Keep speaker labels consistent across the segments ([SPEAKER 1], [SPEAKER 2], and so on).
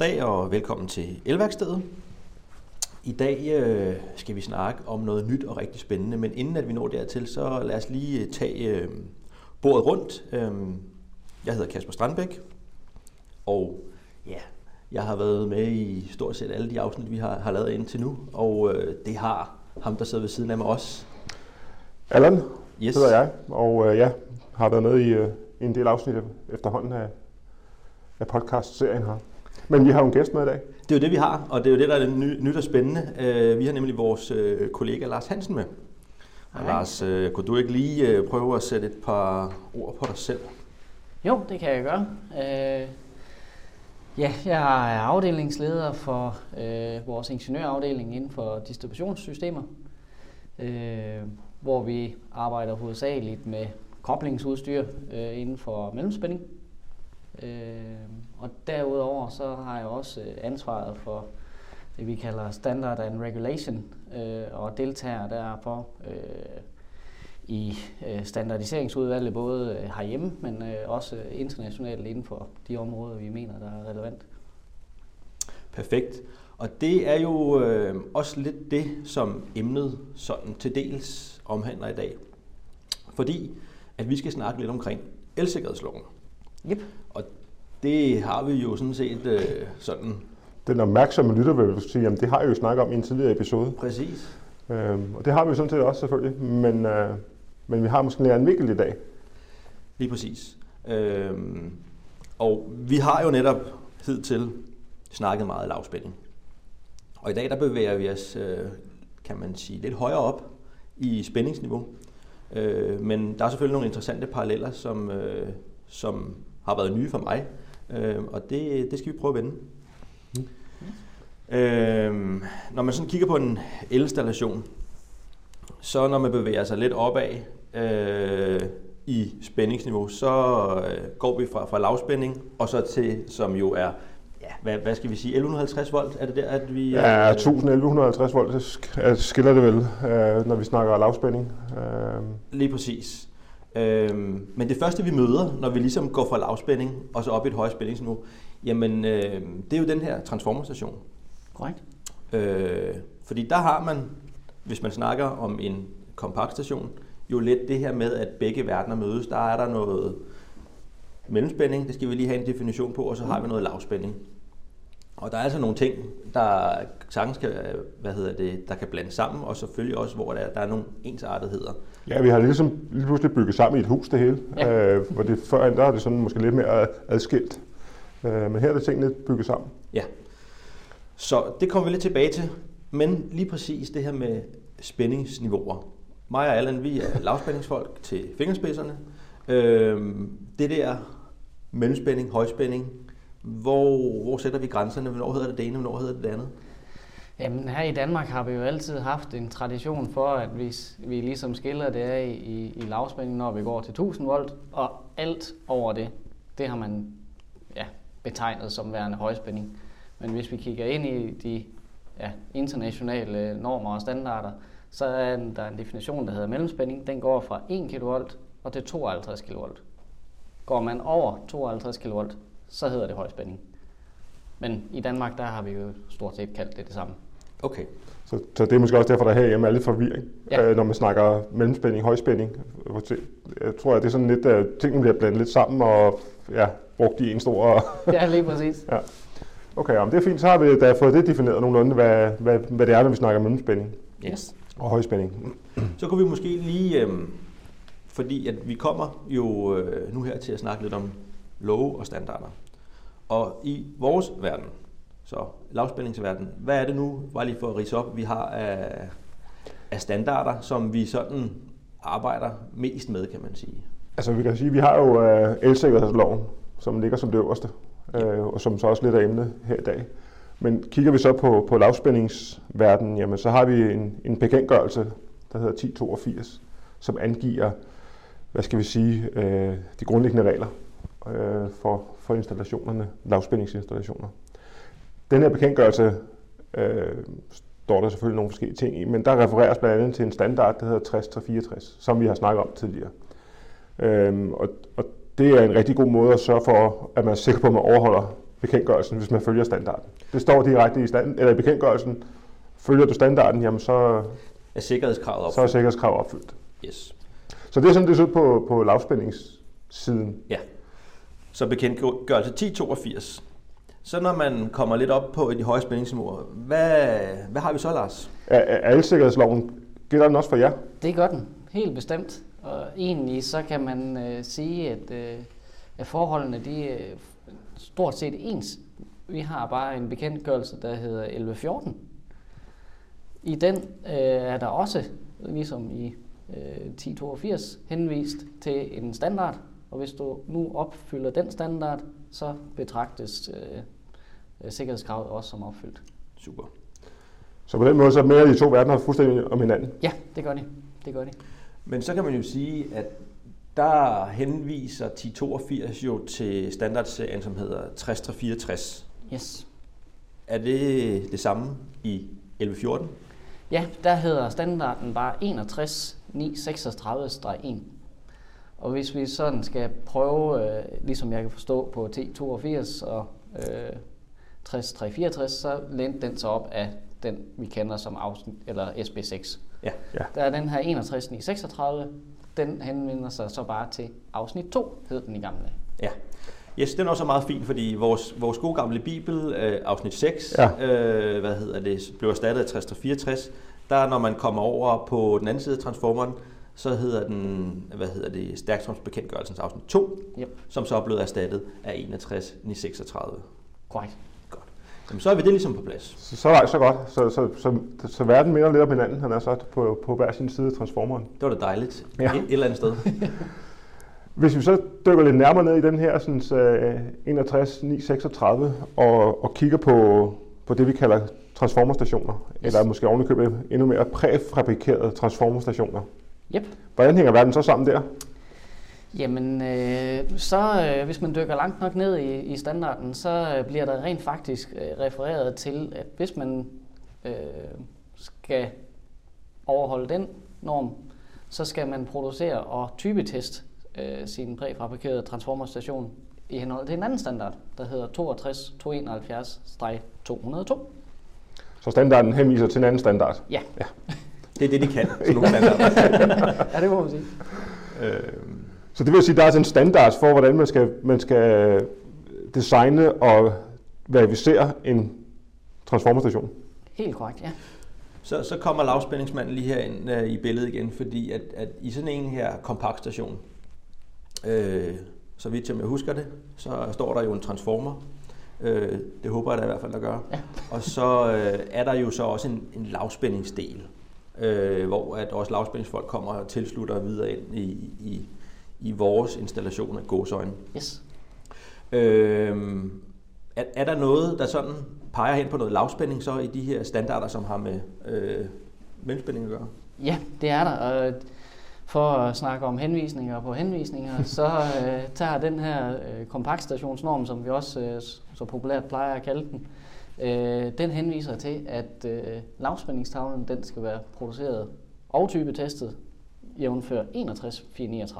[SPEAKER 1] Goddag og velkommen til Elværkstedet. I dag øh, skal vi snakke om noget nyt og rigtig spændende, men inden at vi når dertil, så lad os lige tage øh, bordet rundt. Øh, jeg hedder Kasper Strandbæk, og ja, jeg har været med i stort set alle de afsnit, vi har, har lavet indtil nu, og øh, det har ham, der sidder ved siden af mig også.
[SPEAKER 2] Allan
[SPEAKER 1] Yes.
[SPEAKER 2] hedder jeg, og øh, ja, har været med i, øh, en del afsnit efterhånden af, af podcast-serien her. Men vi har jo en gæst med i dag.
[SPEAKER 1] Det er jo det, vi har, og det er jo det, der er det ny, nyt og spændende. Øh, vi har nemlig vores øh, kollega Lars Hansen med. Og
[SPEAKER 3] Hej.
[SPEAKER 1] Lars, øh, kunne du ikke lige prøve at sætte et par ord på dig selv?
[SPEAKER 3] Jo, det kan jeg gøre. Øh, ja, jeg er afdelingsleder for øh, vores ingeniørafdeling inden for distributionssystemer, øh, hvor vi arbejder hovedsageligt med koblingsudstyr øh, inden for mellemspænding. Øh, og derudover så har jeg også øh, ansvaret for det, vi kalder Standard and Regulation, øh, og deltager derfor øh, i øh, standardiseringsudvalget, både øh, herhjemme, men øh, også internationalt inden for de områder, vi mener, der er relevant.
[SPEAKER 1] Perfekt. Og det er jo øh, også lidt det, som emnet sådan til dels omhandler i dag. Fordi at vi skal snakke lidt omkring elsikkerhedsloven.
[SPEAKER 3] Yep.
[SPEAKER 1] Og det har vi jo sådan set øh, sådan
[SPEAKER 2] Den opmærksomme lytter vil jo sige, at det har jeg jo snakket om i en tidligere episode.
[SPEAKER 1] præcis.
[SPEAKER 2] Øhm, og det har vi jo sådan set også selvfølgelig, men, øh, men vi har måske en anden vinkel i dag.
[SPEAKER 1] Lige præcis. Øhm, og vi har jo netop hidtil snakket meget lavspænding. Og i dag der bevæger vi os, øh, kan man sige, lidt højere op i spændingsniveau. Øh, men der er selvfølgelig nogle interessante paralleller, som, øh, som har været nye for mig. Øh, og det, det skal vi prøve at vende. Øh, når man sådan kigger på en elinstallation, så når man bevæger sig lidt opad øh, i spændingsniveau, så øh, går vi fra, fra lavspænding og så til, som jo er, ja, hvad, hvad skal vi sige, 1150 volt? Er det der, at vi...
[SPEAKER 2] Ja,
[SPEAKER 1] øh,
[SPEAKER 2] 1150 volt det øh, skiller det vel, øh, når vi snakker lavspænding. Øh,
[SPEAKER 1] Lige præcis. Øhm, men det første, vi møder, når vi ligesom går fra lavspænding og så op i et højere spændingsniveau, jamen øh, det er jo den her transformerstation.
[SPEAKER 3] Korrekt?
[SPEAKER 1] Øh, fordi der har man, hvis man snakker om en kompaktstation, jo lidt det her med, at begge verdener mødes. Der er der noget mellemspænding, det skal vi lige have en definition på, og så har vi noget lavspænding. Og der er altså nogle ting, der sagtens kan, hvad hedder det, der kan blandes sammen, og selvfølgelig også, hvor der, der er nogle ensartetheder.
[SPEAKER 2] Ja, vi har ligesom lige pludselig bygget sammen i et hus det hele,
[SPEAKER 3] Ja.
[SPEAKER 2] øh, hvor det før der er det sådan måske lidt mere adskilt. Øh, men her er det tingene bygget sammen.
[SPEAKER 1] Ja. Så det kommer vi lidt tilbage til. Men lige præcis det her med spændingsniveauer. Mig og Allan, vi er lavspændingsfolk til fingerspidserne. Øhm, det der mellemspænding, højspænding, hvor, hvor sætter vi grænserne? Hvornår hedder det det ene, hvornår hedder det det andet?
[SPEAKER 3] Jamen her i Danmark har vi jo altid haft en tradition for, at vi, vi ligesom skiller det af i, i lavspænding, når vi går til 1000 volt, og alt over det, det har man ja, betegnet som værende højspænding. Men hvis vi kigger ind i de ja, internationale normer og standarder, så er der en definition, der hedder mellemspænding. Den går fra 1 kV og til 52 kV. Går man over 52 kV, så hedder det højspænding. Men i Danmark, der har vi jo stort set kaldt det det samme.
[SPEAKER 1] Okay.
[SPEAKER 2] Så, så det er måske også derfor, der herhjemme er lidt forvirring,
[SPEAKER 3] Ja.
[SPEAKER 2] øh, når man snakker mellemspænding, højspænding. Jeg tror, at det er sådan lidt, at tingene bliver blandet lidt sammen og ja, brugt i en stor...
[SPEAKER 3] Ja, lige præcis.
[SPEAKER 2] ja. Okay, jamen det er fint. Så har vi da fået det defineret nogenlunde, hvad, hvad, hvad det er, når vi snakker mellemspænding
[SPEAKER 1] Yes.
[SPEAKER 2] og højspænding.
[SPEAKER 1] Så kunne vi måske lige, øhm, fordi at vi kommer jo øh, nu her til at snakke lidt om love og standarder. Og i vores verden, så lavspændingsverden, hvad er det nu, bare lige for at rise op, vi har af, af standarder, som vi sådan arbejder mest med, kan man sige.
[SPEAKER 2] Altså vi kan sige, at vi har jo øh, elsikkerhedsloven, som ligger som det øverste, øh, og som så også lidt er emne her i dag. Men kigger vi så på, på lavspændingsverdenen, jamen så har vi en, en bekendtgørelse, der hedder 1082, som angiver, hvad skal vi sige, øh, de grundlæggende regler øh, for, for installationerne, lavspændingsinstallationer. Den her bekendtgørelse øh, står der selvfølgelig nogle forskellige ting i, men der refereres blandt andet til en standard, der hedder 60-64, som vi har snakket om tidligere. Øhm, og, og det er en rigtig god måde at sørge for, at man er sikker på, at man overholder bekendtgørelsen, hvis man følger standarden. Det står direkte i, stand, eller i bekendtgørelsen. Følger du standarden, jamen så,
[SPEAKER 1] Er sikkerhedskravet op?
[SPEAKER 2] så er sikkerhedskrav opfyldt.
[SPEAKER 1] Yes.
[SPEAKER 2] Så det er sådan, det ser ud på, på lavspændingssiden.
[SPEAKER 1] Ja. Så bekendtgørelse 1082. Så når man kommer lidt op på de høje spændingsniveauer, hvad, hvad har vi så, Lars?
[SPEAKER 2] Er, er elsikkerhedsloven, gælder den også for jer?
[SPEAKER 3] Det gør den, helt bestemt. Og egentlig så kan man øh, sige, at, øh, at forholdene de er stort set ens. Vi har bare en bekendtgørelse, der hedder 1114. I den øh, er der også, ligesom i øh, 1082, henvist til en standard. Og hvis du nu opfylder den standard, så betragtes øh, sikkerhedskravet også som opfyldt.
[SPEAKER 1] Super.
[SPEAKER 2] Så på den måde, så mere de to verdener fuldstændig om hinanden.
[SPEAKER 3] Ja, det gør de. Det gør de.
[SPEAKER 1] Men så kan man jo sige, at der henviser 1082 jo til standardserien, som hedder 6364.
[SPEAKER 3] Yes.
[SPEAKER 1] Er det det samme i 1114?
[SPEAKER 3] Ja, der hedder standarden bare 61.936-1. Og hvis vi sådan skal prøve, øh, ligesom jeg kan forstå på T82 og øh, 6364, så lændte den sig op af den, vi kender som afsnit, eller SB6.
[SPEAKER 1] Ja.
[SPEAKER 2] Ja.
[SPEAKER 3] Der er den her 61.936, den henvender sig så bare til afsnit 2, hed den i gamle.
[SPEAKER 1] Ja. Yes, den er også meget fin, fordi vores, vores gode gamle Bibel, øh, afsnit 6,
[SPEAKER 2] Ja.
[SPEAKER 1] øh, hvad hedder det, blev erstattet af 6364. Der, når man kommer over på den anden side af transformeren, så hedder den, hvad hedder det, stærkstrømsbekendtgørelsens afsnit 2,
[SPEAKER 3] Yep.
[SPEAKER 1] som så er blevet erstattet af 61.936.
[SPEAKER 3] Korrekt.
[SPEAKER 1] Godt. Jamen, så er vi det ligesom på plads.
[SPEAKER 2] Så, så langt, så godt. Så, så, så, så verden minder lidt om hinanden, han er så på, på hver sin side af transformeren.
[SPEAKER 1] Det var da dejligt.
[SPEAKER 2] Ja.
[SPEAKER 1] Et, et eller andet sted.
[SPEAKER 2] Hvis vi så dykker lidt nærmere ned i den her sådan, øh, 61.936 og, og kigger på, på det, vi kalder transformerstationer, yes. eller måske ovenikøbet endnu mere præfabrikerede transformerstationer.
[SPEAKER 3] Yep.
[SPEAKER 2] Hvordan hænger verden så sammen der?
[SPEAKER 3] Jamen, øh, så øh, hvis man dykker langt nok ned i, i standarden, så øh, bliver der rent faktisk øh, refereret til, at hvis man øh, skal overholde den norm, så skal man producere og typetest øh, sin præfabrikerede transformerstation i henhold til en anden standard, der hedder 62-271-202.
[SPEAKER 2] Så standarden henviser til en anden standard.
[SPEAKER 3] Ja,
[SPEAKER 1] Det er det, de kan. Så nogle standarder.
[SPEAKER 3] ja det må man sige.
[SPEAKER 1] øh,
[SPEAKER 2] Så det vil sige, at der er altså en standard for, hvordan man skal, man skal designe og verificere en transformerstation.
[SPEAKER 3] Helt korrekt, ja.
[SPEAKER 1] Så, så kommer lavspændingsmanden lige her ind øh, i billedet igen, fordi at, at i sådan en her kompaktstation, øh, så vidt som jeg husker det, så står der jo en transformer. Øh, det håber jeg da i hvert fald, der gør.
[SPEAKER 3] Ja.
[SPEAKER 1] Og så øh, er der jo så også en, en lavspændingsdel, øh, hvor at også lavspændingsfolk kommer og tilslutter videre ind i, i, i vores installation af gåsøjne.
[SPEAKER 3] Yes.
[SPEAKER 1] Øh, er, er der noget, der sådan peger hen på noget lavspænding så i de her standarder, som har med øh, mellemspænding at gøre?
[SPEAKER 3] Ja, det er der. Og for at snakke om henvisninger på henvisninger, så øh, tager den her øh, kompaktstationsnorm, som vi også øh, så populært plejer at kalde den, øh, den henviser til, at øh, lavspændingstavlen den skal være produceret og typetestet jævnfør 61.439,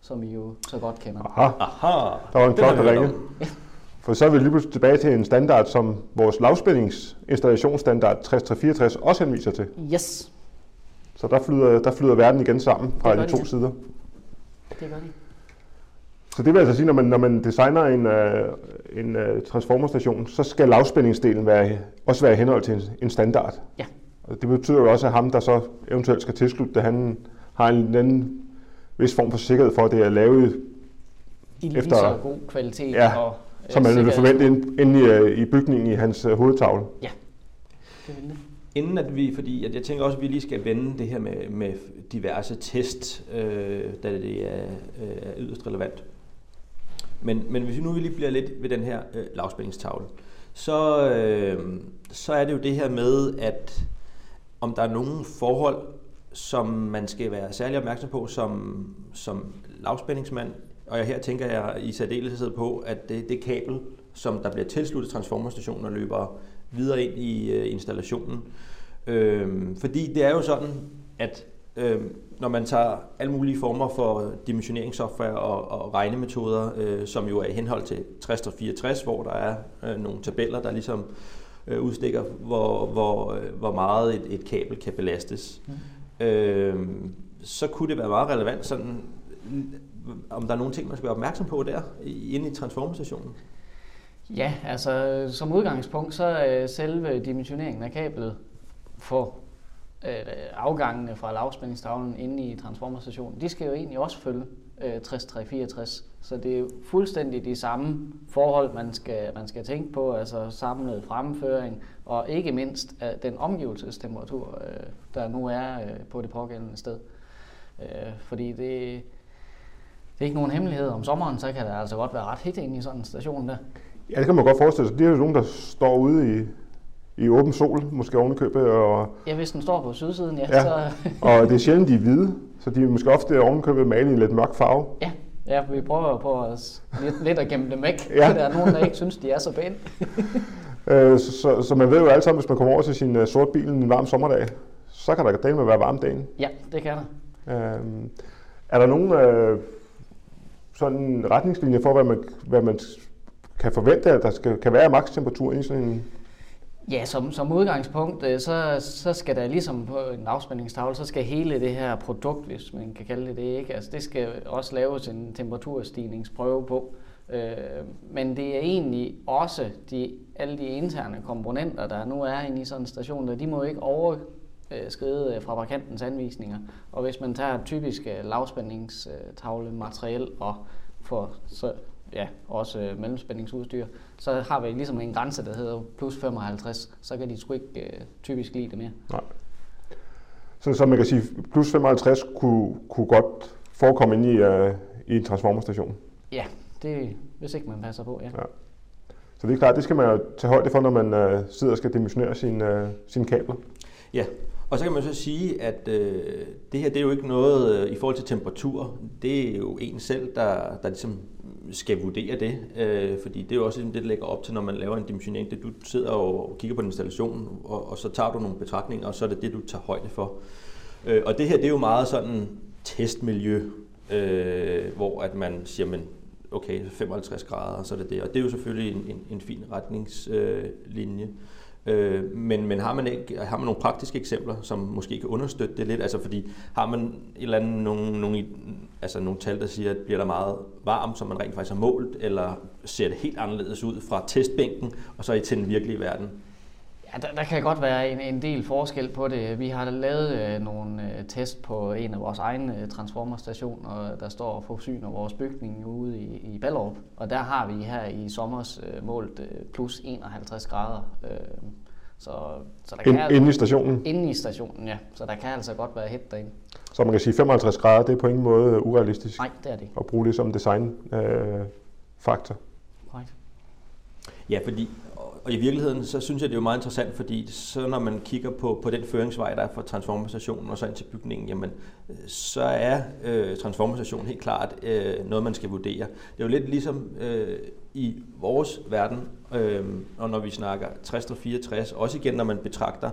[SPEAKER 3] som I jo så godt kender.
[SPEAKER 2] Aha,
[SPEAKER 1] Aha!
[SPEAKER 2] der var en
[SPEAKER 1] den har
[SPEAKER 2] klok,
[SPEAKER 1] vi
[SPEAKER 2] der
[SPEAKER 1] hørt
[SPEAKER 2] ringede.
[SPEAKER 1] om.
[SPEAKER 2] For så er vi lige pludselig tilbage til en standard, som vores lavspændingsinstallationsstandard 6364 også henviser til.
[SPEAKER 3] Yes,
[SPEAKER 2] Så der flyder, der flyder verden igen sammen fra
[SPEAKER 3] Det
[SPEAKER 2] de to
[SPEAKER 3] ja.
[SPEAKER 2] sider.
[SPEAKER 3] det gør de.
[SPEAKER 2] Så det vil altså sige, når man, når man designer en, øh, en øh, transformerstation, så skal lavspændingsdelen være, også være i henhold til en, en standard.
[SPEAKER 3] Ja.
[SPEAKER 2] Og det betyder jo også, at ham, der så eventuelt skal tilslutte det, han har en anden vis form for sikkerhed for, at det er lavet,
[SPEAKER 3] I lige
[SPEAKER 2] Efter-
[SPEAKER 3] så god kvalitet
[SPEAKER 2] Ja,
[SPEAKER 3] og øh,
[SPEAKER 2] som man vil
[SPEAKER 3] sikkerhed.
[SPEAKER 2] forvente inde, inde i, øh, i bygningen i hans øh, hovedtavle.
[SPEAKER 3] Det vil det.
[SPEAKER 1] Inden at vi, fordi at jeg tænker også, at vi lige skal vende det her med, med diverse test, øh, da det er, øh, er yderst relevant. Men, men hvis vi nu lige bliver lidt ved den her øh, lavspændingstavle, så, øh, så er det jo det her med, at om der er nogle forhold, som man skal være særlig opmærksom på som, som lavspændingsmand, og jeg her tænker jeg i særdeleshed på, at det, det kabel, som der bliver tilsluttet transformerstationen og løber videre ind i øh, installationen. Øh, fordi det er jo sådan, at øh, når man tager alle mulige former for dimensioneringssoftware og, og regnemetoder, øh, som jo er i henhold til 60 og 64, hvor der er øh, nogle tabeller, der ligesom øh, udstikker, hvor, hvor, øh, hvor meget et, et kabel kan belastes. Mm. Øh, så kunne det være meget relevant, sådan, om der er nogle ting, man skal være opmærksom på der, inde i transformerstationen.
[SPEAKER 3] Ja, altså som udgangspunkt, så er selve dimensioneringen af kablet for øh, afgangene fra lavspændingstavlen inde i transformerstationen, de skal jo egentlig også følge øh, 63 Så det er jo fuldstændig de samme forhold, man skal, man skal tænke på, altså samlet fremføring, og ikke mindst øh, den omgivelsestemperatur, øh, der nu er øh, på det pågældende sted. Øh, fordi det, det er ikke nogen hemmelighed. Om sommeren, så kan det altså godt være ret hit inde i sådan en station der.
[SPEAKER 2] Ja, det kan man godt forestille sig. Det er jo nogen, der står ude i, i åben sol, måske ovenikøbet. Og,
[SPEAKER 3] ja, hvis den står på sydsiden, ja.
[SPEAKER 2] ja. Så... og det er sjældent, de er hvide, så de er måske ofte ovenikøbet malet i en lidt mørk farve.
[SPEAKER 3] Ja, ja vi prøver på at, lidt, lidt at gemme dem væk. ja. Der er nogen, der ikke synes, de er så pæne.
[SPEAKER 2] øh, så, så, så, man ved jo alle sammen, hvis man kommer over til sin uh, sort bil en varm sommerdag, så kan der dele med være varm dagen.
[SPEAKER 3] Ja, det kan der.
[SPEAKER 2] Øh, er der nogen øh, sådan retningslinjer for, hvad man, hvad man kan forvente, at der skal, kan være makstemperatur i sådan en
[SPEAKER 3] Ja, som, som udgangspunkt, øh, så, så skal der ligesom på en afspændingstavle, så skal hele det her produkt, hvis man kan kalde det det, ikke? Altså, det skal også laves en temperaturstigningsprøve på. Øh, men det er egentlig også de, alle de interne komponenter, der nu er inde i sådan en station, der, de må ikke overskride øh, fabrikantens anvisninger. Og hvis man tager typisk øh, lavspændingstavle materiel og får så ja, også øh, mellemspændingsudstyr, så har vi ligesom en grænse, der hedder plus 55, så kan de sgu ikke øh, typisk lide det mere. Nej.
[SPEAKER 2] Så, så man kan sige, plus 55 kunne, kunne godt forekomme ind i, øh, i en transformerstation?
[SPEAKER 3] Ja, det hvis ikke man passer på, ja. ja.
[SPEAKER 2] Så det er klart, det skal man jo tage højde for, når man øh, sidder og skal dimensionere sine, øh, sine kabler.
[SPEAKER 1] Ja, og så kan man så sige, at øh, det her det er jo ikke noget øh, i forhold til temperatur. Det er jo en selv, der, der ligesom skal vurdere det, øh, fordi det er jo også ligesom det, der lægger op til, når man laver en dimensionering. Det, du sidder og kigger på en installation, og, og så tager du nogle betragtninger, og så er det det, du tager højde for. Øh, og det her, det er jo meget sådan testmiljø, øh, hvor at man siger, men okay, 55 grader, og så er det det. Og det er jo selvfølgelig en, en, en fin retningslinje. Øh, Øh, men men har, man ikke, har man nogle praktiske eksempler, som måske kan understøtte det lidt? Altså fordi har man et eller andet, nogle, nogle, altså nogle tal, der siger, at bliver der meget varmt, som man rent faktisk har målt, eller ser det helt anderledes ud fra testbænken og så i til den virkelige verden?
[SPEAKER 3] Ja, der, der kan godt være en, en del forskel på det. Vi har lavet øh, nogle øh, test på en af vores egne øh, transformerstationer, der står og forsyner vores bygning ude i, i Ballerup. Og der har vi her i sommer øh, målt øh, plus 51 grader. Øh,
[SPEAKER 2] så, så der kan Ind, altså, inde i stationen?
[SPEAKER 3] Inde i stationen, ja. Så der kan altså godt være hæt derinde.
[SPEAKER 2] Så man kan sige, 55 grader, det er på ingen måde urealistisk?
[SPEAKER 3] Nej, det er det
[SPEAKER 2] At bruge det som designfaktor? Øh, right.
[SPEAKER 1] Ja, fordi og i virkeligheden, så synes jeg, det er jo meget interessant, fordi så når man kigger på, på den føringsvej, der er fra transformerstationen og så ind til bygningen, jamen, så er øh, transformerstationen helt klart øh, noget, man skal vurdere. Det er jo lidt ligesom øh, i vores verden, øh, og når vi snakker 60 og 64, også igen, når man betragter,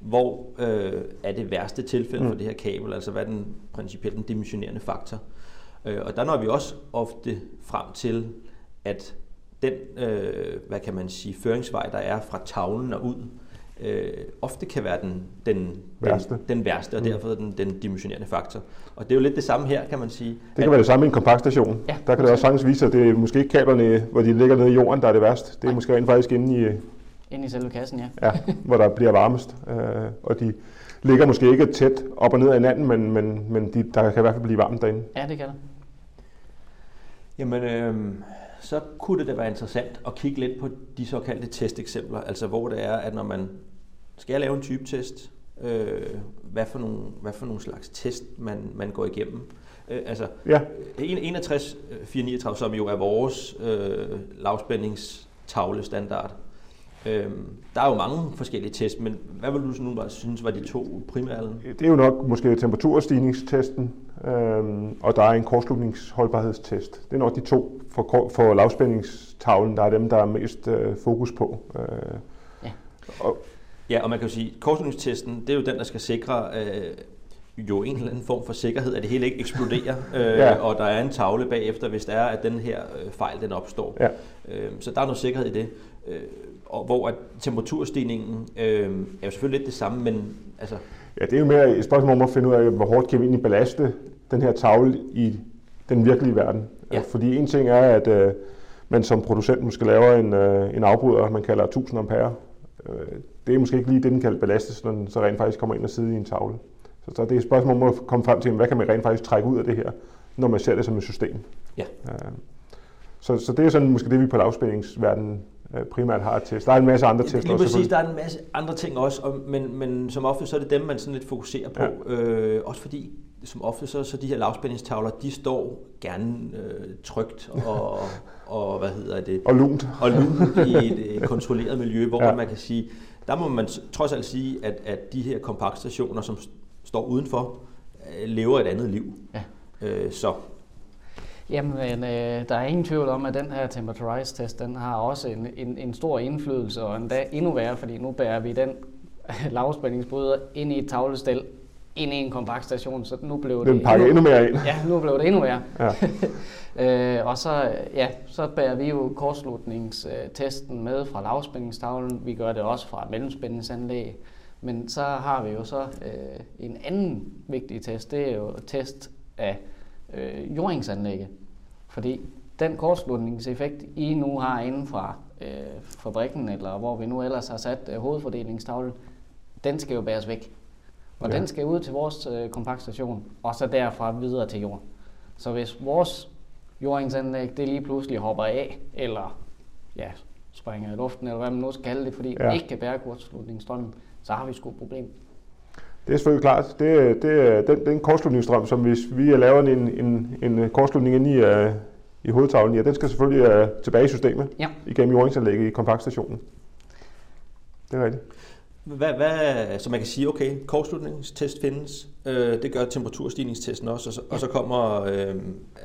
[SPEAKER 1] hvor øh, er det værste tilfælde for mm. det her kabel, altså hvad er den principielt den dimensionerende faktor. Øh, og der når vi også ofte frem til, at den, øh, hvad kan man sige, føringsvej, der er fra tavlen og ud, øh, ofte kan være den, den, værste. den, den værste, og mm. derfor den, den dimensionerende faktor. Og det er jo lidt det samme her, kan man sige.
[SPEAKER 2] Det kan at, være det samme i en kompaktstation. Ja, der kan det også sagtens vise, at det er måske ikke kablerne, hvor de ligger nede i jorden, der er det værste. Det er Nej. måske rent faktisk inde i...
[SPEAKER 3] Inde i selve kassen, ja.
[SPEAKER 2] ja, hvor der bliver varmest. Øh, og de ligger måske ikke tæt op og ned af hinanden, men, men, men de, der kan i hvert fald blive varmt derinde.
[SPEAKER 3] Ja, det kan der.
[SPEAKER 1] Jamen, øh, så kunne det da være interessant at kigge lidt på de såkaldte testeksempler, altså hvor det er, at når man skal lave en typetest, øh, hvad, for nogle, hvad for nogle slags test man, man går igennem. Øh, altså, ja. 61 439, som jo er vores øh, lavspændingstavlestandard, øh, der er jo mange forskellige test, men hvad vil du så nu bare synes var de to primære?
[SPEAKER 2] Det er jo nok måske temperaturstigningstesten, Øhm, og der er en kortslutningsholdbarhedstest. Det er nok de to for, for lavspændingstavlen, der er dem, der er mest øh, fokus på. Øh,
[SPEAKER 1] ja. Og, ja, og man kan jo sige, at kortslutningstesten, det er jo den, der skal sikre, øh, jo en eller anden form for sikkerhed, at det hele ikke eksploderer, øh,
[SPEAKER 2] Ja.
[SPEAKER 1] og der er en tavle bagefter, hvis der er, at den her øh, fejl den opstår.
[SPEAKER 2] Ja.
[SPEAKER 1] Øh, så der er noget sikkerhed i det. Øh, og hvor at temperaturstigningen øh, er jo selvfølgelig lidt det samme, men altså,
[SPEAKER 2] Ja, det er jo mere et spørgsmål om at finde ud af, hvor hårdt kan vi egentlig belaste den her tavle i den virkelige verden.
[SPEAKER 1] Ja.
[SPEAKER 2] Fordi en ting er, at øh, man som producent måske laver en, øh, en afbryder, man kalder 1000 ampere. Øh, det er måske ikke lige det, den kan belastes, når den så rent faktisk kommer ind og sidder i en tavle. Så, så det er et spørgsmål om at komme frem til, hvad kan man rent faktisk trække ud af det her, når man ser det som et system.
[SPEAKER 1] Ja.
[SPEAKER 2] Øh, så, så det er sådan måske det, vi på lavspændingsverdenen øh, primært har til. Der er en masse andre tester
[SPEAKER 1] Lige præcis, der er en masse andre ting også, og, men, men som ofte så er det dem, man sådan lidt fokuserer på. Ja. Øh, også fordi, som ofte så, så de her lavspændingstavler, de står gerne øh, trygt og, og, hvad hedder det,
[SPEAKER 2] Og lunt.
[SPEAKER 1] og lunt i et øh, kontrolleret miljø, hvor
[SPEAKER 2] Ja.
[SPEAKER 1] man kan sige, der må man trods alt sige, at, at de her kompaktstationer, som står udenfor, øh, lever et andet liv.
[SPEAKER 3] Ja.
[SPEAKER 1] Øh, så
[SPEAKER 3] Jamen, øh, der er ingen tvivl om, at den her temperature-test, den har også en, en, en stor indflydelse, og endda endnu værre, fordi nu bærer vi den lavspændingsbryder ind i et tavlestel, ind i en kompaktstation, så nu blev det
[SPEAKER 2] Den pakker endnu mere ind.
[SPEAKER 3] Ja, nu blev det endnu værre.
[SPEAKER 2] Ja.
[SPEAKER 3] øh, og så, ja, så bærer vi jo kortslutningstesten med fra lavspændingstavlen. Vi gør det også fra mellemspændingsanlæg. Men så har vi jo så øh, en anden vigtig test, det er jo test af øh, jordingsanlægget. Fordi den kortslutningseffekt, I nu har inden fra øh, fabrikken, eller hvor vi nu ellers har sat øh, hovedfordelingstavlen, den skal jo bæres væk. Og Ja. den skal ud til vores øh, kompaktstation, og så derfra videre til jord. Så hvis vores jordingsanlæg, det lige pludselig hopper af, eller ja, springer i luften, eller hvad man nu skal kalde det, fordi
[SPEAKER 2] Ja.
[SPEAKER 3] ja. ikke kan bære kortslutningsstrømmen, så har vi sgu et problem.
[SPEAKER 2] Det er selvfølgelig klart. Det, det, er- den, den kortslutningsstrøm, som hvis vi laver en, en, en kortslutning ind i, uh, i hovedtavlen, ja, den skal selvfølgelig uh, tilbage i systemet
[SPEAKER 3] Ja.
[SPEAKER 2] igennem jordingsanlægget i kompaktstationen. Det er rigtigt.
[SPEAKER 1] Hvad, hvad, så man kan sige, okay, kortslutningstest findes, øh, det gør temperaturstigningstesten også, og så, og så kommer, øh,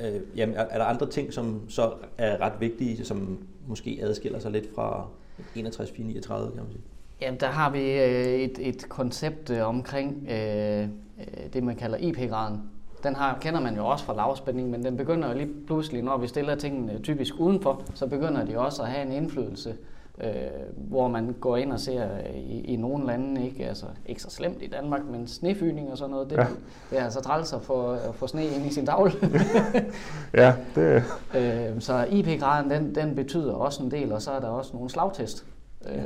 [SPEAKER 1] øh, jamen, er, er der andre ting, som så er ret vigtige, som måske adskiller sig lidt fra 61, 39, kan man sige?
[SPEAKER 3] Jamen, der har vi øh, et, et koncept øh, omkring øh, øh, det, man kalder IP-graden. Den har, kender man jo også fra lavspænding, men den begynder jo lige pludselig, når vi stiller tingene typisk udenfor, så begynder de også at have en indflydelse, øh, hvor man går ind og ser i, i nogle lande, ikke, altså, ikke så slemt i Danmark, men snefyning og sådan noget, det,
[SPEAKER 2] Ja.
[SPEAKER 3] ja. det er altså træls at få, at få sne ind i sin tavle.
[SPEAKER 2] Ja, det,
[SPEAKER 3] Øh, så IP-graden, den, den betyder også en del, og så er der også nogle slagtest. Øh,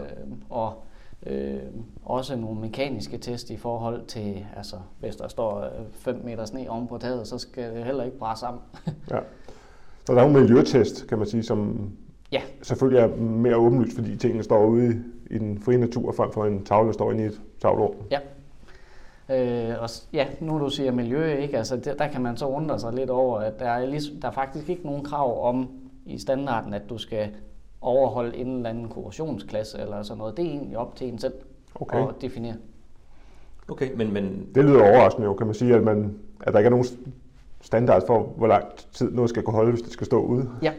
[SPEAKER 3] og øh, også nogle mekaniske test i forhold til, altså hvis der står 5 meter sne oven på taget, så skal det heller ikke brænde sammen.
[SPEAKER 2] ja. Så der er nogle miljøtest, kan man sige, som
[SPEAKER 3] Ja.
[SPEAKER 2] selvfølgelig er mere åbenlyst, fordi tingene står ude i, den frie natur, frem for en tavle, der står inde i et tavlerum.
[SPEAKER 3] Ja. Øh, og ja, nu du siger miljø, ikke? Altså, der, der kan man så undre sig lidt over, at der er, ligesom, der er faktisk ikke nogen krav om i standarden, at du skal overholde en eller anden korrosionsklasse eller sådan noget. Det er egentlig op til en selv
[SPEAKER 2] Okay.
[SPEAKER 3] at definere.
[SPEAKER 1] Okay, men, men
[SPEAKER 2] Det lyder overraskende jo, kan man sige, at, man, at der ikke er nogen standard for, hvor lang tid noget skal kunne holde, hvis det skal stå ude.
[SPEAKER 3] Ja.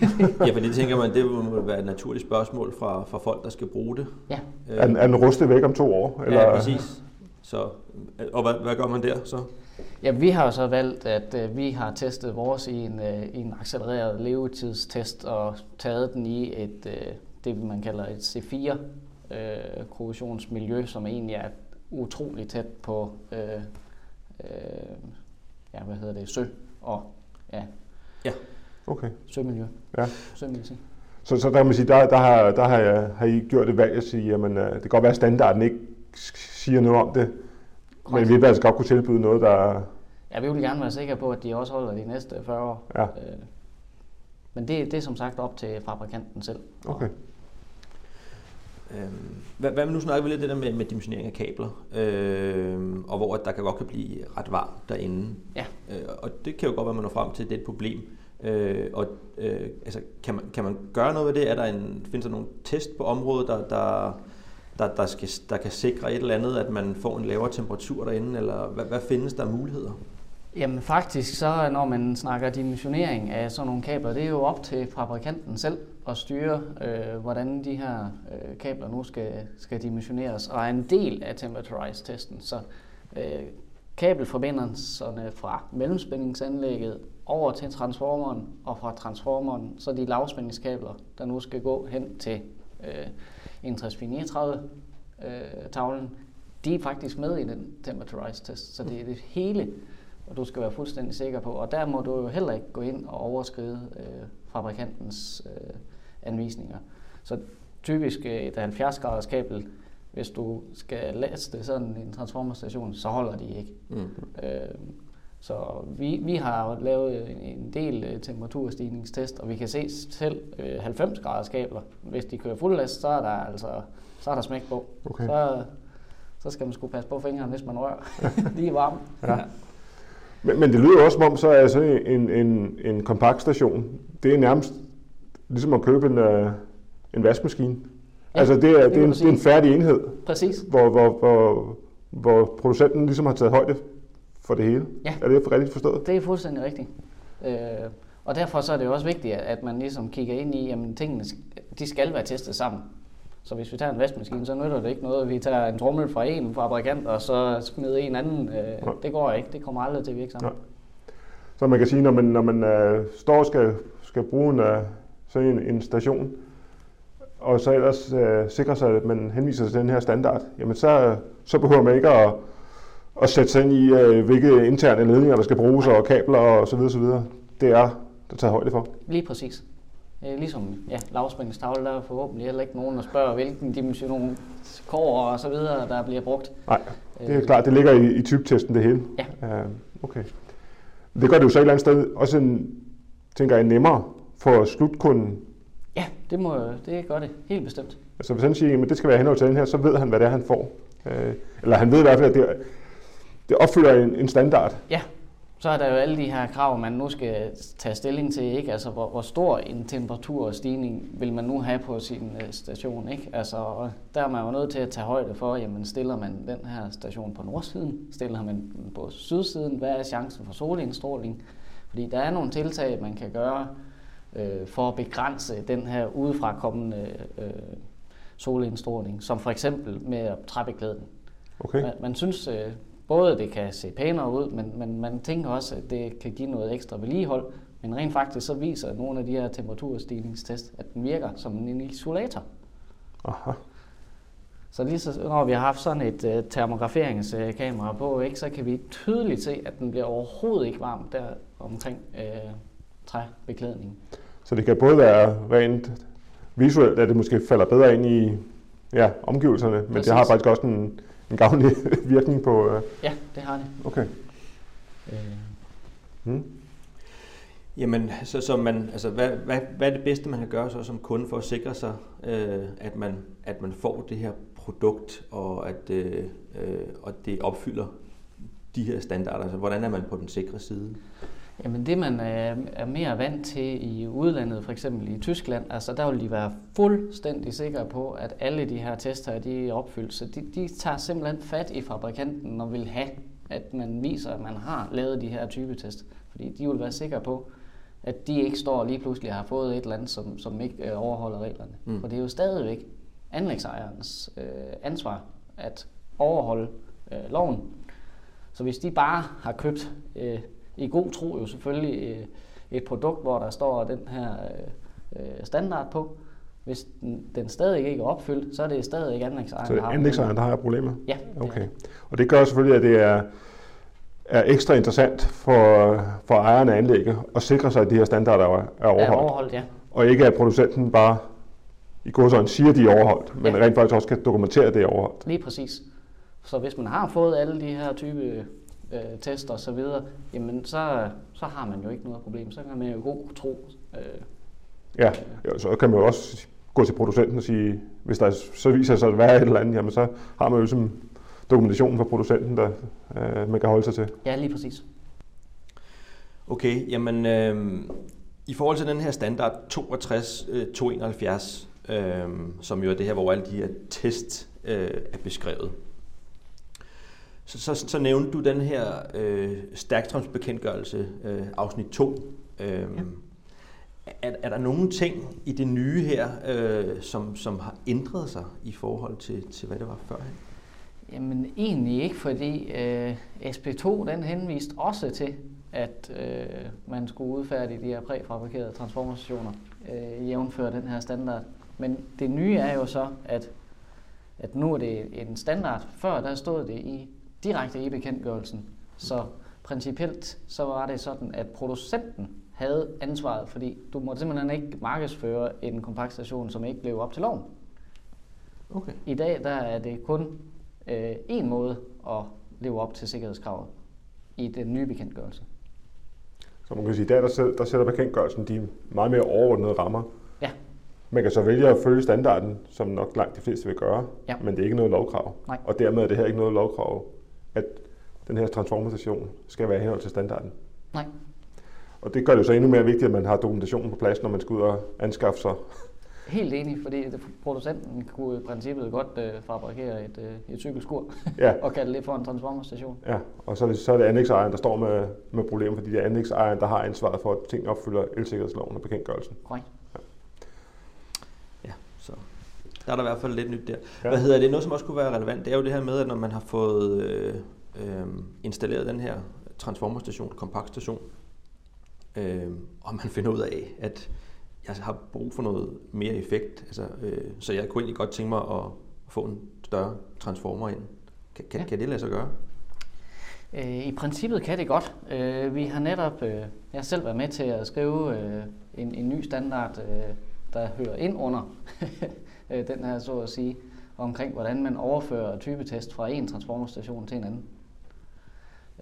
[SPEAKER 1] ja, fordi det tænker man, det må være et naturligt spørgsmål fra, fra folk, der skal bruge det.
[SPEAKER 3] Ja.
[SPEAKER 1] Øh,
[SPEAKER 2] Er, den- er den rustet væk om to år?
[SPEAKER 1] Eller? Ja, præcis. Så, og hvad, hvad gør man der så?
[SPEAKER 3] Ja, vi har jo så valgt, at øh, vi har testet vores i en, øh, i en accelereret levetidstest og taget den i et, øh, det man kalder et C4 øh, korrosionsmiljø, som egentlig er utrolig tæt på øh, øh, ja, hvad hedder det, sø og ja,
[SPEAKER 2] Okay.
[SPEAKER 3] sømiljø.
[SPEAKER 2] Ja.
[SPEAKER 3] Sømedicin.
[SPEAKER 2] Så, så der kan man sige, der, der, har, der har, jeg, har I gjort et valg at sige, jamen øh, det kan godt være, at standarden ikke siger noget om det, men vi vil altså godt kunne tilbyde noget, der...
[SPEAKER 3] Ja, vi vil gerne være sikre på, at de også holder de næste 40 år.
[SPEAKER 2] Ja.
[SPEAKER 3] Øh, men det, det er som sagt op til fabrikanten selv.
[SPEAKER 2] Okay.
[SPEAKER 1] Øhm, hvad, hvad nu snakker vi lidt det der med, med dimensionering af kabler, øhm, og hvor at der kan godt kan blive ret varmt derinde.
[SPEAKER 3] Ja.
[SPEAKER 1] Øh, og det kan jo godt være, at man når frem til, at det er et problem. Øh, og øh, altså, kan, man, kan man gøre noget ved det? Er der en, findes der nogle test på området, der, der, der, der, skal, der kan sikre et eller andet, at man får en lavere temperatur derinde, eller hvad, hvad findes der muligheder?
[SPEAKER 3] Jamen faktisk, så når man snakker dimensionering af sådan nogle kabler, det er jo op til fabrikanten selv at styre, øh, hvordan de her øh, kabler nu skal, skal dimensioneres, og er en del af Temperaturize-testen. Så øh, kabelforbindelserne fra mellemspændingsanlægget over til transformeren, og fra transformeren så de lavspændingskabler, der nu skal gå hen til øh, 6139 øh, tavlen, de er faktisk med i den temperature test, så det er det hele, og du skal være fuldstændig sikker på. Og der må du jo heller ikke gå ind og overskride øh, fabrikantens øh, anvisninger. Så typisk øh, et 70 graders kabel, hvis du skal laste sådan en transformerstation, så holder de ikke. Mm. Øh, så vi, vi har lavet en del øh, temperaturstigningstest, og vi kan se selv 90 graders kabler. Hvis de kører fuld last, så er der altså så er der smæk på. Okay. Så, så skal man sgu passe på fingrene, hvis man rører. De er varme. Ja.
[SPEAKER 2] Men, men det lyder også som om, så er sådan en, en, en kompakt station, det er nærmest ligesom at købe en, uh, en vaskemaskine. Ja, altså det er, det, er en, det er en færdig enhed,
[SPEAKER 3] Præcis.
[SPEAKER 2] Hvor, hvor, hvor, hvor producenten ligesom har taget højde for det hele. Ja. Er det rigtigt forstået?
[SPEAKER 3] Det er fuldstændig rigtigt. Øh, og derfor så er det jo også vigtigt, at man ligesom kigger ind i, at tingene de skal være testet sammen. Så hvis vi tager en vaskemaskine, så nytter det ikke noget, at vi tager en trommel fra en fabrikant, og så smider en anden. Øh, ja. Det går ikke. Det kommer aldrig til at virke sammen. Ja.
[SPEAKER 2] Så man kan sige, når man, når man uh, står og skal, skal bruge en, uh, sådan en, en station, og så ellers uh, sikre sig, at man henviser til den her standard, jamen så, så behøver man ikke at, at sætte sig ind i, uh, hvilke interne ledninger, der skal bruges, og kabler og så videre, så videre. Det er der tager højde for.
[SPEAKER 3] Lige præcis. Øh, ligesom ja, lavspændingstavle, der er forhåbentlig heller ikke nogen, der spørger, hvilken dimension kår og så videre, der bliver brugt.
[SPEAKER 2] Nej, det er øh. klart, det ligger i, i typtesten det hele.
[SPEAKER 3] Ja.
[SPEAKER 2] Okay. Det gør det jo så et eller andet sted også en, tænker jeg, nemmere for slutkunden.
[SPEAKER 3] Ja, det, må, det gør det helt bestemt.
[SPEAKER 2] Altså hvis han siger, at det skal være henhold til den her, så ved han, hvad det er, han får. Eller han ved i hvert fald, at det, det opfylder en, en standard.
[SPEAKER 3] Ja, så er der jo alle de her krav, man nu skal tage stilling til, ikke? Altså, hvor, hvor stor en temperaturstigning vil man nu have på sin øh, station, ikke? Altså, der er man jo nødt til at tage højde for, jamen, stiller man den her station på nordsiden, stiller man den på sydsiden, hvad er chancen for solindstråling? Fordi der er nogle tiltag, man kan gøre øh, for at begrænse den her udefra kommende øh, solindstråling, som for eksempel med trappeklæden. Okay. Man, man synes, øh, både det kan se pænere ud, men, men man tænker også, at det kan give noget ekstra vedligehold. Men rent faktisk så viser nogle af de her temperaturstigningstest, at den virker som en isolator. Aha. Så lige så, når vi har haft sådan et uh, termograferingskamera på, ikke, så kan vi tydeligt se, at den bliver overhovedet ikke varm der omkring uh, træbeklædningen.
[SPEAKER 2] Så det kan både være rent visuelt, at det måske falder bedre ind i ja, omgivelserne, men Præcis. det har faktisk også en, en gavnlig virkning på...
[SPEAKER 3] Øh... Ja, det har det.
[SPEAKER 2] Okay. Øh.
[SPEAKER 1] Hmm. Jamen, så, så man, altså, hvad, hvad, hvad er det bedste, man kan gøre så som kunde for at sikre sig, øh, at, man, at man får det her produkt, og at, øh, øh og det opfylder de her standarder? Altså, hvordan er man på den sikre side?
[SPEAKER 3] Jamen det, man er, er mere vant til i udlandet, for eksempel i Tyskland, altså der vil de være fuldstændig sikre på, at alle de her tester de er opfyldt. Så de, de tager simpelthen fat i fabrikanten og vil have, at man viser, at man har lavet de her typetest. Fordi de vil være sikre på, at de ikke står lige pludselig har fået et eller andet, som, som ikke øh, overholder reglerne. Mm. For det er jo stadigvæk anlægsejernes øh, ansvar at overholde øh, loven. Så hvis de bare har købt øh, i god tro jo selvfølgelig øh, et produkt, hvor der står den her øh, øh, standard på. Hvis den, stadig ikke er opfyldt, så er det stadig ikke anlægsejeren,
[SPEAKER 2] Så det er anlægsejeren, der har problemer?
[SPEAKER 3] Ja.
[SPEAKER 2] Okay. Det og det gør selvfølgelig, at det er, er ekstra interessant for, for ejerne af anlægget at sikre sig, at de her standarder er overholdt. Er
[SPEAKER 3] overholdt, ja.
[SPEAKER 2] Og ikke at producenten bare i godsøjne siger, at de er overholdt, men ja. rent faktisk også kan dokumentere, at det er overholdt.
[SPEAKER 3] Lige præcis. Så hvis man har fået alle de her type øh, test og så videre, jamen så, så har man jo ikke noget problem. Så kan man jo god tro. Øh,
[SPEAKER 2] ja, ja, så kan man jo også gå til producenten og sige, hvis der så viser sig at være et eller andet, jamen så har man jo som dokumentationen fra producenten, der øh, man kan holde sig til.
[SPEAKER 3] Ja, lige præcis.
[SPEAKER 1] Okay, jamen øh, i forhold til den her standard 62 øh, 271, øh, som jo er det her, hvor alle de her test øh, er beskrevet, så, så, så nævnte du den her øh, stærkstrømsbekendtgørelse, øh, afsnit 2. Øh, ja. er, er der nogle ting i det nye her, øh, som, som har ændret sig i forhold til, til hvad det var førhen?
[SPEAKER 3] Jamen egentlig ikke, fordi øh, SP2 den henviste også til, at øh, man skulle udfærdige de her præfabrikerede transformationer, øh, jævnfør den her standard. Men det nye er jo så, at, at nu er det en standard. Før der stod det i direkte i bekendtgørelsen. Så principielt så var det sådan, at producenten havde ansvaret, fordi du må simpelthen ikke markedsføre en kompaktstation, som ikke lever op til loven.
[SPEAKER 1] Okay.
[SPEAKER 3] I dag der er det kun øh, én måde at leve op til sikkerhedskravet i den nye bekendtgørelse.
[SPEAKER 2] Så man kan sige, at i dag der sætter, der sætter bekendtgørelsen de meget mere overordnede rammer.
[SPEAKER 3] Ja.
[SPEAKER 2] Man kan så vælge at følge standarden, som nok langt de fleste vil gøre,
[SPEAKER 3] Ja.
[SPEAKER 2] men det er ikke noget lovkrav.
[SPEAKER 3] Nej.
[SPEAKER 2] Og dermed er det her ikke noget lovkrav, at den her transformation skal være i henhold til standarden.
[SPEAKER 3] Nej.
[SPEAKER 2] Og det gør det jo så endnu mere vigtigt, at man har dokumentationen på plads, når man skal ud og anskaffe sig.
[SPEAKER 3] Helt enig, fordi producenten kunne i princippet godt øh, fabrikere et, øh, et cykelskur
[SPEAKER 2] Ja,
[SPEAKER 3] og kalde det for en transformerstation.
[SPEAKER 2] ja. og så er det, så er det anlægsejeren, der står med, med problemer, fordi det er anlægsejeren, der har ansvaret for, at ting opfylder elsikkerhedsloven og bekendtgørelsen.
[SPEAKER 3] Korrekt.
[SPEAKER 1] Ja, så der er der i hvert fald lidt nyt der.
[SPEAKER 2] Ja.
[SPEAKER 1] Hvad hedder det? Noget, som også kunne være relevant, det er jo det her med, at når man har fået øh, øh, installeret den her transformerstation, kompaktstation, øh, og man finder ud af, at jeg har brug for noget mere effekt, altså, øh, så jeg kunne egentlig godt tænke mig at få en større transformer ind. Kan, kan,
[SPEAKER 3] Ja.
[SPEAKER 1] kan det lade sig gøre?
[SPEAKER 3] Øh, I princippet kan det godt. Øh, vi har netop, øh, jeg har selv været med til at skrive en, en ny standard, der hører ind under øh, den her, så at sige, omkring hvordan man overfører typetest fra en transformerstation til en anden.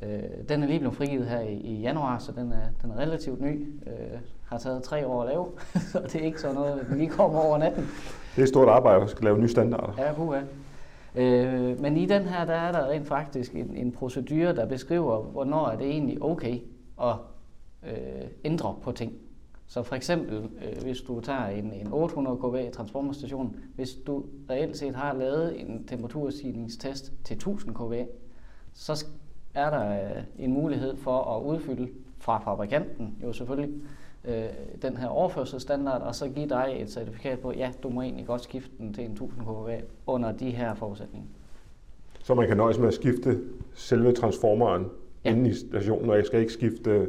[SPEAKER 3] Øh, den er lige blevet frigivet her i, i januar, så den er, den er relativt ny. Øh, har taget tre år at lave, så det er ikke sådan noget, der lige kommer over natten.
[SPEAKER 2] Det er et stort arbejde at skal lave nye standarder.
[SPEAKER 3] Ja, puha. Øh, men i den her, der er der rent faktisk en, en procedure, der beskriver, hvornår er det egentlig okay at øh, ændre på ting. Så for eksempel, øh, hvis du tager en, en 800 kW transformerstation, hvis du reelt set har lavet en temperaturstigningstest til 1000 kW, så er der øh, en mulighed for at udfylde fra fabrikanten, jo selvfølgelig, øh, den her overførselsstandard, og så give dig et certifikat på, ja, du må egentlig godt skifte den til en 1000 kW under de her forudsætninger.
[SPEAKER 2] Så man kan nøjes med at skifte selve transformeren
[SPEAKER 3] Ja.
[SPEAKER 2] ja. inde i stationen, og jeg skal ikke skifte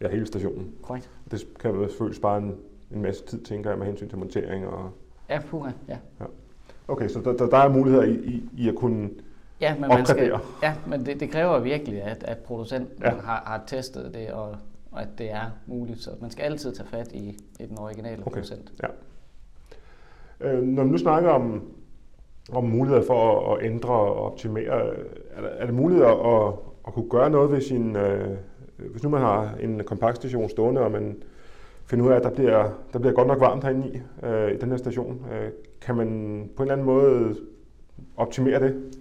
[SPEAKER 2] ja, hele stationen.
[SPEAKER 3] Korrekt.
[SPEAKER 2] Det kan jo selvfølgelig spare en, en masse tid, tænker jeg, med hensyn til montering. Og...
[SPEAKER 3] Ja, puha, ja.
[SPEAKER 2] Okay, så der, der, er muligheder i, i, i at kunne...
[SPEAKER 3] Ja, men, man skal, ja, men det, det kræver virkelig, at, at producenten ja.
[SPEAKER 2] Ja.
[SPEAKER 3] har, har testet det, og, og at det er muligt. Så man skal altid tage fat i, i den originale
[SPEAKER 2] Okay.
[SPEAKER 3] producent.
[SPEAKER 2] Øh, når vi nu snakker om, om muligheder for at, at ændre og optimere, er, der, er det muligt at, at, at kunne gøre noget ved sin... Øh, Øh, hvis nu man har en kompaktstation stående, og man finder ud af, at der bliver, der bliver godt nok varmt herinde i, øh, i den her station, øh, kan man på en eller anden måde optimere det?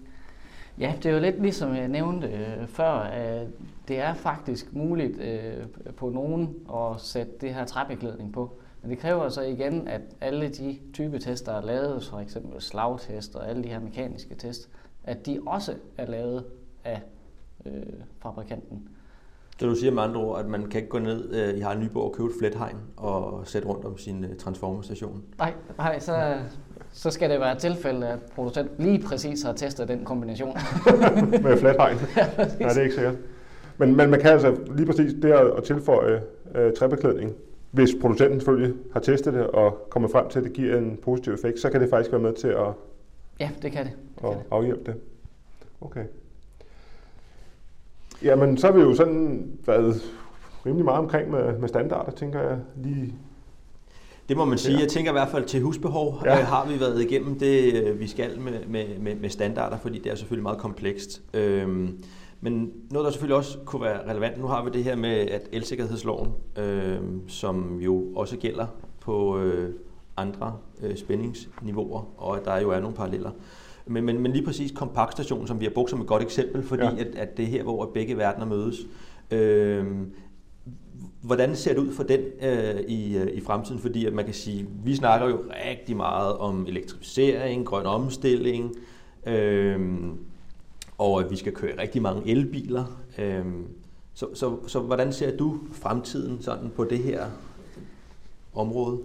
[SPEAKER 3] Ja, det er jo lidt ligesom jeg nævnte øh, før, at det er faktisk muligt øh, på nogen at sætte det her træbeklædning på. Men det kræver så igen, at alle de typetester, der er lavet, for eksempel slagtest og alle de her mekaniske test, at de også er lavet af øh, fabrikanten.
[SPEAKER 1] Så du siger med andre ord, at man kan ikke gå ned øh, i Harald Nyborg og købe et flethegn og sætte rundt om sin øh, transformerstation?
[SPEAKER 3] Nej, nej så, så skal det være et tilfælde, at producenten lige præcis har testet den kombination.
[SPEAKER 2] med flathegn. Nej, det er ikke sikkert. Men, men man kan altså lige præcis det at, tilføje øh, træbeklædning, hvis producenten selvfølgelig har testet det og kommer frem til, at det giver en positiv effekt, så kan det faktisk være med til at,
[SPEAKER 3] Ja, det kan det. det, kan det.
[SPEAKER 2] afhjælpe det. Okay. Jamen, så har vi jo sådan været rimelig meget omkring med, med standarder, tænker jeg lige.
[SPEAKER 1] Det må man sige.
[SPEAKER 2] Ja.
[SPEAKER 1] Jeg tænker i hvert fald til husbehov
[SPEAKER 2] Ja.
[SPEAKER 1] ja. har vi været igennem det, øh, vi skal med, med, med, med standarder, fordi det er selvfølgelig meget komplekst. Øhm, men noget, der selvfølgelig også kunne være relevant, nu har vi det her med, at elsikkerhedsloven, øhm, som jo også gælder på øh, andre øh, spændingsniveauer, og at der jo er nogle paralleller. Men, men, men lige præcis kompaktstationen, som vi har brugt som et godt eksempel, fordi
[SPEAKER 2] Ja.
[SPEAKER 1] at, at det er her, hvor begge verdener mødes. Øhm, Hvordan ser det ud for den øh, i, øh, i fremtiden? Fordi at man kan sige, vi snakker jo rigtig meget om elektrificering, grøn omstilling, øh, og at vi skal køre rigtig mange elbiler. Øh, så, så, så hvordan ser du fremtiden sådan på det her område?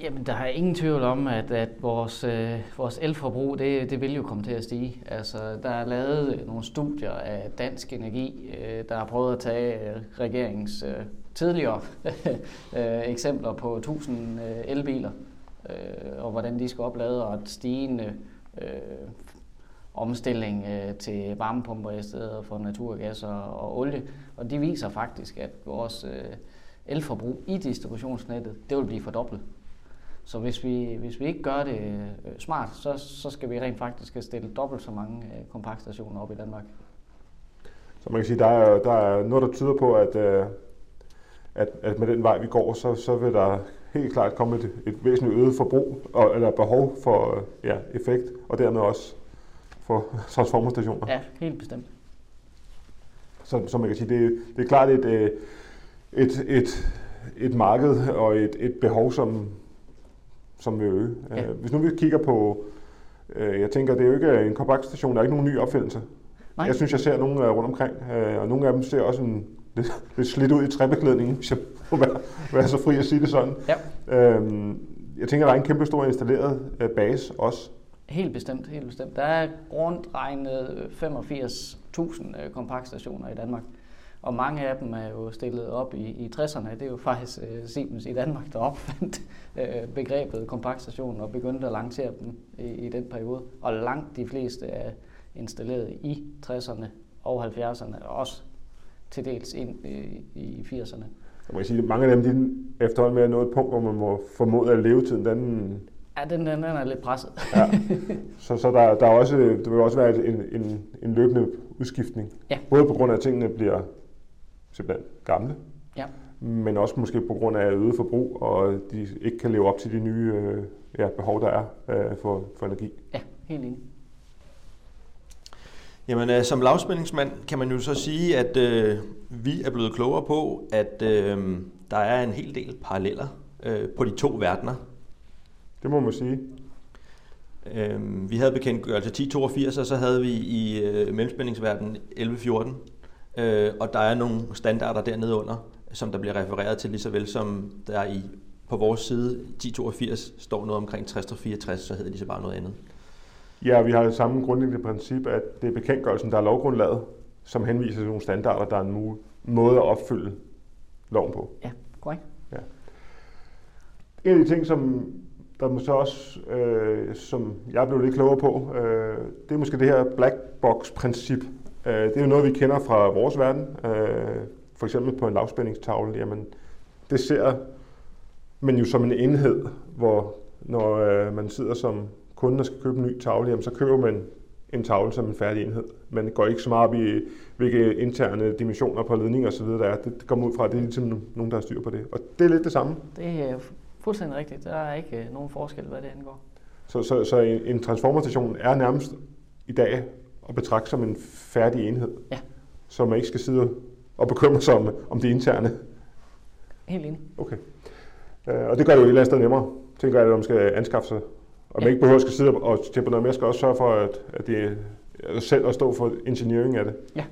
[SPEAKER 3] Jamen, der er ingen tvivl om, at, at vores, øh, vores elforbrug, det, det vil jo komme til at stige. Altså, der er lavet nogle studier af dansk energi, øh, der har prøvet at tage øh, regeringens øh, tidligere øh, eksempler på 1000 øh, elbiler, øh, og hvordan de skal oplade, og et stigende øh, omstilling øh, til varmepumper i stedet for naturgas og, og olie. Og de viser faktisk, at vores øh, elforbrug i distributionsnettet, det vil blive fordoblet. Så hvis vi, hvis vi ikke gør det øh, smart, så, så skal vi rent faktisk stille dobbelt så mange øh, kompaktstationer op i Danmark.
[SPEAKER 2] Så man kan sige, der er, der er noget, der tyder på, at, øh, at, at med den vej, vi går, så, så vil der helt klart komme et, et væsentligt øget forbrug, og, eller behov for ja, effekt, og dermed også for transformerstationer.
[SPEAKER 3] Ja, helt bestemt.
[SPEAKER 2] Så, så man kan sige, det, det er klart et, et, et, et marked og et, et behov, som, som vil øge. Ja. Øh, hvis nu vi kigger på, øh, jeg tænker, det er jo ikke en kompaktstation, der er ikke nogen ny opfindelse. Nej. Jeg synes, jeg ser nogle rundt omkring, og nogle af dem ser også en, lidt, lidt slidt ud i træbeklædningen, hvis jeg må være, være så fri at sige det sådan. Ja. Øhm, jeg tænker, der er en kæmpe stor installeret base også.
[SPEAKER 3] Helt bestemt, helt bestemt. Der er rundt regnet 85.000 kompaktstationer i Danmark. Og mange af dem er jo stillet op i, i 60'erne. Det er jo faktisk uh, Siemens i Danmark, der opfandt uh, begrebet kompaktstation og begyndte at lancere dem i, i den periode. Og langt de fleste er installeret i 60'erne og 70'erne, og også til dels ind i, i 80'erne.
[SPEAKER 2] Jeg må sige, at mange af dem de efterhånden med at nå et punkt, hvor man må formode, at levetiden den
[SPEAKER 3] Ja, den, den, den er lidt presset.
[SPEAKER 2] ja. Så, så der, der, er også, der vil også være en, en, en løbende udskiftning. Ja. Både på grund af, at tingene bliver simpelthen gamle, ja. men også måske på grund af øget forbrug, og de ikke kan leve op til de nye øh, ja, behov, der er øh, for, for energi.
[SPEAKER 3] Ja, helt enig.
[SPEAKER 1] Jamen, øh, som lavspændingsmand kan man jo så sige, at øh, vi er blevet klogere på, at øh, der er en hel del paralleller øh, på de to verdener.
[SPEAKER 2] Det må man sige.
[SPEAKER 1] Øh, vi havde bekendtgørelse 1082, og så havde vi i øh, mellemspændingsverdenen 1114. Øh, og der er nogle standarder dernede under, som der bliver refereret til, lige så vel som der i, på vores side 1082 står noget omkring 6064, så hedder de så bare noget andet.
[SPEAKER 2] Ja, vi har det samme grundlæggende princip, at det er bekendtgørelsen, der er lovgrundlaget, som henviser til nogle standarder, der er en måde at opfylde loven på.
[SPEAKER 3] Ja, korrekt. Ja.
[SPEAKER 2] En af de ting, som der måske også, øh, som jeg blev lidt klogere på, øh, det er måske det her black box princip, det er jo noget, vi kender fra vores verden. Øh, for eksempel på en lavspændingstavle, jamen det ser man jo som en enhed, hvor når øh, man sidder som kunde og skal købe en ny tavle, jamen så køber man en tavle som en færdig enhed. Man går ikke så meget op i, hvilke interne dimensioner på ledninger osv. der er. Det kommer ud fra, at det er ligesom nogen, der har styr på det. Og det er lidt det samme.
[SPEAKER 3] Det er fuldstændig rigtigt. Der er ikke nogen forskel, hvad det angår.
[SPEAKER 2] Så, så, så en, en transformerstation er nærmest i dag at betragte som en færdig enhed, ja. så man ikke skal sidde og bekymre sig om, om det interne.
[SPEAKER 3] Helt enig.
[SPEAKER 2] Okay. Uh, og det gør det jo et eller andet sted nemmere, tænker jeg, at man skal anskaffe sig. Og ja. man ikke behøver at skal sidde og tjekke noget mere, skal også sørge for, at, at det er selv at stå for engineering af det.
[SPEAKER 3] Ja.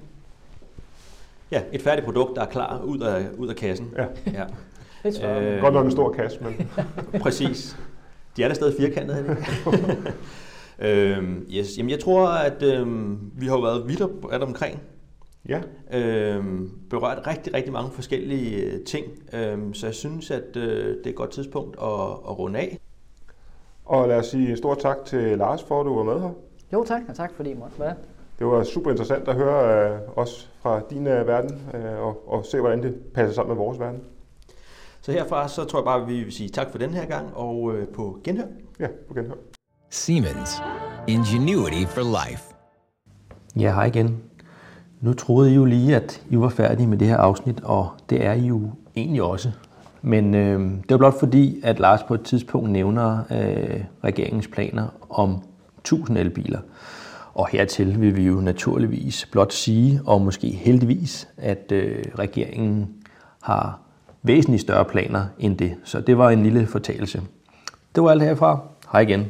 [SPEAKER 1] Ja, et færdigt produkt, der er klar ud af, ud af kassen. Ja.
[SPEAKER 2] ja. Det er øh, Godt nok en stor kasse, men...
[SPEAKER 1] Præcis. De er der stadig firkantede, Øhm, yes. Jamen, jeg tror, at øhm, vi har været vidt at omkring. Ja. Øhm, berørt rigtig, rigtig mange forskellige øh, ting. Øhm, så jeg synes, at øh, det er et godt tidspunkt at, at runde af.
[SPEAKER 2] Og lad os sige en stor tak til Lars for, at du var med her.
[SPEAKER 3] Jo tak, og tak fordi I måtte være.
[SPEAKER 2] Det var super interessant at høre øh, også fra din øh, verden øh, og, og se, hvordan det passer sammen med vores verden.
[SPEAKER 1] Så herfra så tror jeg bare, at vi vil sige tak for den her gang og øh, på genhør.
[SPEAKER 2] Ja, på genhør.
[SPEAKER 4] Siemens. Ingenuity for life.
[SPEAKER 1] Ja, hej igen. Nu troede I jo lige, at I var færdige med det her afsnit, og det er I jo egentlig også. Men øh, det var blot fordi, at Lars på et tidspunkt nævner øh, regeringens planer om 1000 elbiler. Og hertil vil vi jo naturligvis blot sige, og måske heldigvis, at øh, regeringen har væsentligt større planer end det. Så det var en lille fortalelse. Det var alt herfra. Hej igen.